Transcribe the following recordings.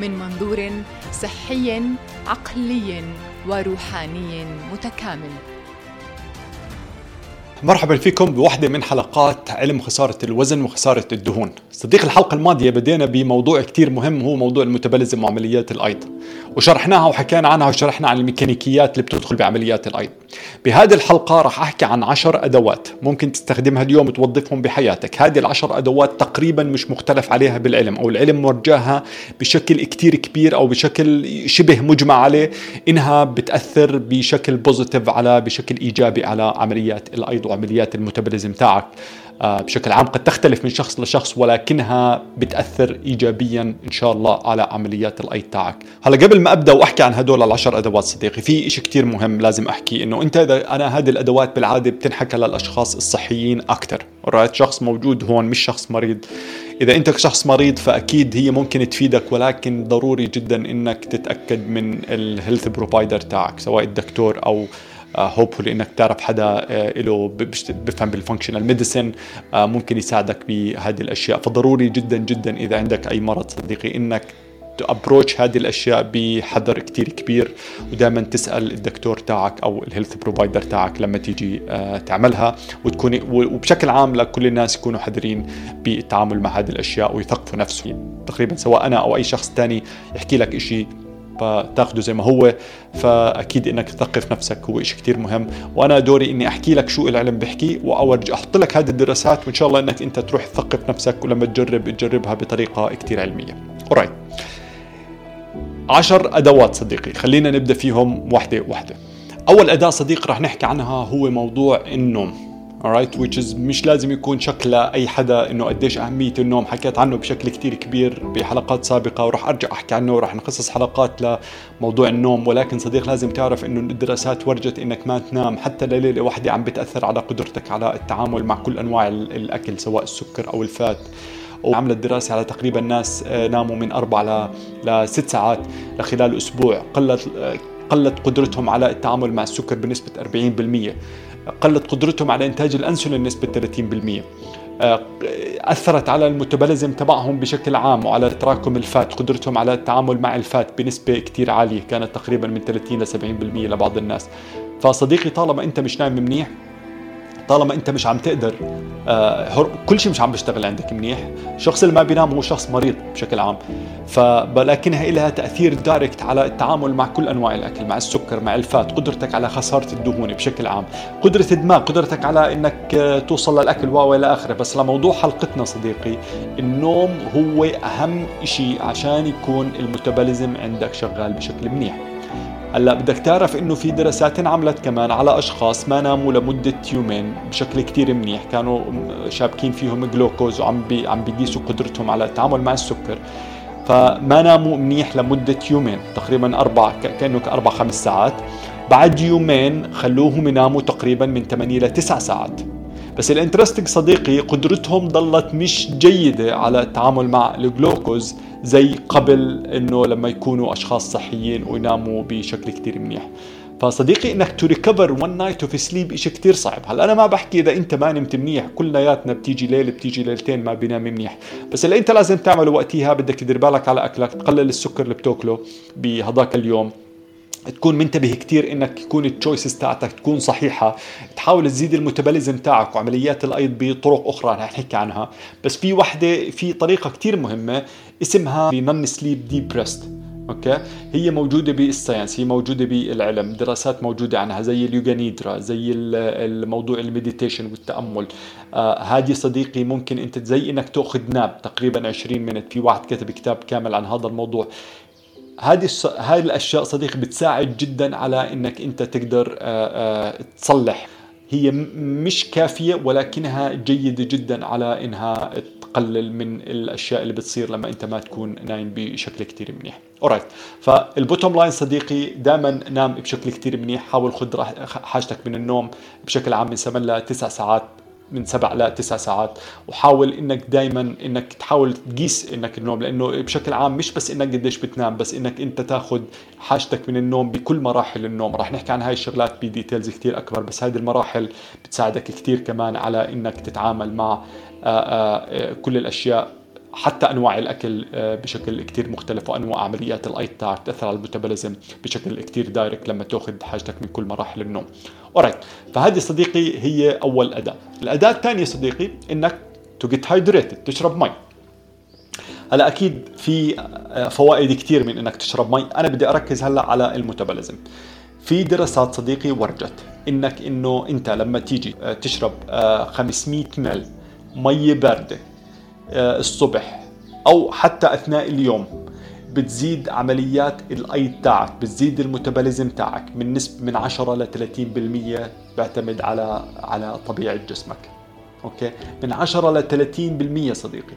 من منظور صحي عقلي وروحاني متكامل. مرحبا فيكم بوحدة من حلقات علم خسارة الوزن وخسارة الدهون. صديق الحلقة الماضية بدينا بموضوع كتير مهم هو موضوع الميتابوليزم وعمليات الأيض. وشرحناها وحكينا عنها وشرحنا عن الميكانيكيات اللي بتدخل بعمليات الأيض. بهذه الحلقة راح أحكي عن عشر أدوات ممكن تستخدمها اليوم وتوظفهم بحياتك. هذه العشر أدوات تقريبا مش مختلف عليها بالعلم أو العلم مرجاها بشكل كتير كبير أو بشكل شبه مجمع عليه إنها بتأثر بشكل positive على بشكل إيجابي على عمليات الأيض. وعمليات ال metabolism تاعك آه، بشكل عام قد تختلف من شخص لشخص ولكنها بتأثر ايجابيا إن شاء الله على عمليات الأيض تاعك. هلا قبل ما أبدأ وأحكي عن هدول العشر أدوات صديقي في شيء كثير مهم لازم أحكي إنه أنت إذا أنا هذه الأدوات بالعادة بتنحكى للأشخاص الصحيين أكثر right شخص موجود هون مش شخص مريض. إذا أنت شخص مريض فأكيد هي ممكن تفيدك ولكن ضروري جدا إنك تتأكد من ال health provider تاعك سواء الدكتور أو hopefully آه، إنك تعرف حدا آه، له بفهم بال functional medicine آه، ممكن يساعدك بهذه الأشياء. فضروري جدا جدا إذا عندك أي مرض صديقي إنك approach هذه الأشياء بحذر كتير كبير. ودائما تسأل الدكتور تاعك أو ال health provider تاعك لما تيجي تعملها. وتكون وبشكل عام لكل الناس يكونوا حذرين بالتعامل مع هذه الأشياء ويثقفوا نفسهم. تقريبا سواء أنا أو أي شخص ثاني يحكي لك شيء فتاخده زي ما هو فأكيد إنك تثقف نفسك هو شيء كثير مهم. وأنا دوري إني أحكي لك شو العلم بيحكي وأورج أحط لك هذه الدراسات وإن شاء الله إنك أنت تروح تثقف نفسك ولما تجرب تجربها بطريقة كثير علمية. اورايت عشر أدوات صديقي خلينا نبدأ فيهم واحدة واحدة. أول أداة صديق رح نحكي عنها هو موضوع النوم. Alright which is مش لازم يكون شكله اي حدا إنه قديش أهمية النوم. حكيت عنه بشكل كتير كبير بحلقات سابقة وراح أرجع أحكي عنه وراح نخصص حلقات لموضوع النوم. ولكن صديق لازم تعرف إنه الدراسات ورجت إنك ما تنام. حتى لليله واحدة عم بتأثر على قدرتك على التعامل مع كل أنواع الأكل سواء السكر أو الفات. وعملت دراسة على تقريبا ناس آه، ناموا من أربع لست ساعات لخلال أسبوع. قلت آه، قلت قدرتهم على التعامل مع السكر بنسبة 40% قلت قدرتهم على إنتاج الأنسولين نسبة 30% آه، أثرت على الميتابوليزم تبعهم بشكل عام وعلى تراكم الفات. قدرتهم على التعامل مع الفات بنسبة كتير عالية كانت تقريبا من 30 ل 70% لبعض الناس. فصديقي طالما أنت مش نايم منيح طالما انت مش عم تقدر آه كل شيء مش عم بيشتغل عندك منيح. الشخص اللي ما بينام هو شخص مريض بشكل عام. فلكنها لها تأثير دايركت على التعامل مع كل أنواع الأكل مع السكر مع الفات قدرتك على خسارة الدهون بشكل عام قدرة الدماغ قدرتك على إنك آه، توصل للأكل و إلى آخره. بس لموضوع حلقتنا صديقي النوم هو أهم شيء عشان يكون الميتابوليزم عندك شغال بشكل منيح. هلا بدك تعرف إنه في دراسات انعملت كمان على أشخاص ما ناموا لمدة يومين بشكل كتير منيح. كانوا شابكين فيهم جلوكوز وعم بي عم بيقيسوا قدرتهم على التعامل مع السكر. فما ناموا منيح لمدة يومين تقريبا أربع كأنه أربع خمس ساعات. بعد يومين خلوهم يناموا تقريبا من 8 ل 9 ساعات. بس ال interesting صديقي قدرتهم ضلت مش جيدة على التعامل مع الجلوكوز زي قبل إنه لما يكونوا أشخاص صحيين ويناموا بشكل كتير منيح. فصديقي إنك to recover one night of sleep شيء كثير صعب. هلا أنا ما بحكي إذا أنت ما نمت منيح كلياتنا بتيجي ليله بتيجي ليلتين ما بينام منيح. بس اللي أنت لازم تعمله وقتها بدك تدير بالك على أكلك تقلل السكر اللي بتأكله بهذاك اليوم. تكون منتبه كتير إنك يكون ال choices تاعتك تكون صحيحة. تحاول تزيد ال metabolism تاعك وعمليات الأيض بطرق أخرى رح نحكي عنها. بس في وحدة في طريقة كتير مهمة اسمها non sleep deep rest okay؟ هي موجودة بال science هي موجودة بالعلم دراسات موجودة عنها زي ال yoga nidra زي الموضوع ال meditation والتأمل. آه هذه صديقي ممكن أنت زي إنك تأخذ nap تقريبا 20 minute في واحد كتب كتاب كامل عن هذا الموضوع. هذه هاي الأشياء صديقي بتساعد جدا على إنك أنت تقدر آه، آه، تصلح. هي مش كافية ولكنها جيدة جدا على إنها تقلل من الأشياء اللي بتصير لما أنت ما تكون نايم بشكل كتير منيح. alright فال bottom line صديقي دائما نام بشكل كتير منيح. حاول خذ حاجتك من النوم بشكل عام من 8 ل 9 ساعات من سبع ل تسع ساعات. وحاول إنك دائما إنك تحاول تقيس إنك النوم لأنه بشكل عام مش بس إنك قديش بتنام بس إنك أنت تاخذ حاجتك من النوم بكل مراحل النوم. راح نحكي عن هاي الشغلات ب details كثير أكبر بس هذه المراحل بتساعدك كثير كمان على إنك تتعامل مع آآ آآ كل الأشياء حتى أنواع الأكل آه، بشكل كتير مختلف وأنواع عمليات الأيض تاعك تاثر على ال metabolism بشكل كتير direct لما تأخذ حاجتك من كل مراحل النوم. alright فهذه صديقي هي أول أداة. الأداة الثانية صديقي إنك to get hydrated تشرب مي. هلا أكيد في آه، فوائد كثير من إنك تشرب مي. أنا بدي أركز هلا على ال metabolism. في دراسات صديقي ورجت إنك إنه أنت لما تيجي آه، تشرب 500 ml مي باردة الصبح أو حتى أثناء اليوم بتزيد عمليات الأي تاعك بتزيد الميتابوليزم تاعك من نسبة من 10 ل 30% بيعتمد على على طبيعة جسمك. أوكي؟ من 10 ل 30% صديقي.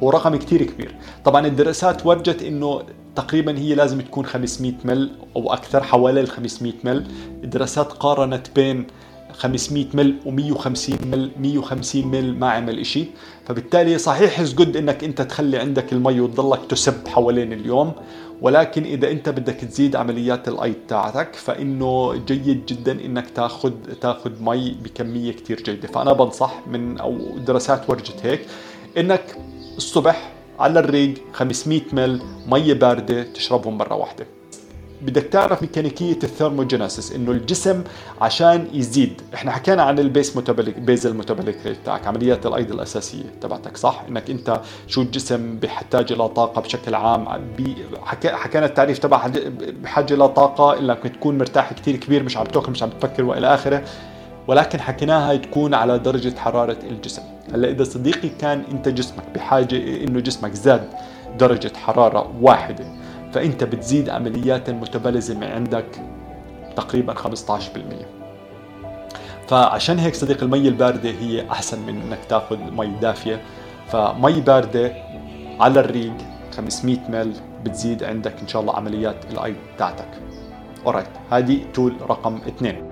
ورقم كتير كبير. طبعا الدراسات ورجت إنه تقريبا هي لازم تكون 500 مل أو أكثر حوالي ال 500 مل. الدراسات قارنت بين 500 مل و150 مل 150 مل ما عمل إشي. فبالتالي صحيح is good إنك أنت تخلي عندك المي وتضلك ت sip حوالين اليوم. ولكن إذا أنت بدك تزيد عمليات الأيض تاعتك فإنه جيد جدا إنك تاخذ تاخذ مي بكمية كثير جيدة. فأنا بنصح من أو دراسات ورجت هيك إنك الصبح على الريق 500 ml مي باردة تشربهم مرة واحدة. بدك تعرف ميكانيكية ال thermogenesis إنه الجسم عشان يزيد. إحنا حكينا عن ال base metabolic basal metabolic rate تاعك عمليات الأيض الأساسية تبعتك صح؟ إنك أنت شو الجسم بيحتاج إلى طاقة بشكل عام حكي حكينا التعريف تبع بحاجة إلى طاقة إنك تكون مرتاح كثير كبير مش عم تأكل مش عم تفكر وإلى آخره. ولكن حكيناها تكون على درجة حرارة الجسم. هلأ إذا صديقي كان أنت جسمك بحاجة إنه جسمك زاد درجة حرارة واحدة فأنت بتزيد عمليات الميتابوليزم عندك تقريبا 15% فعشان هيك صديق المي الباردة هي أحسن من إنك تأخذ مي دافية. فمي باردة على الريق 500 ml بتزيد عندك إن شاء الله عمليات الأيض تاعتك alright هذه tool رقم اثنين.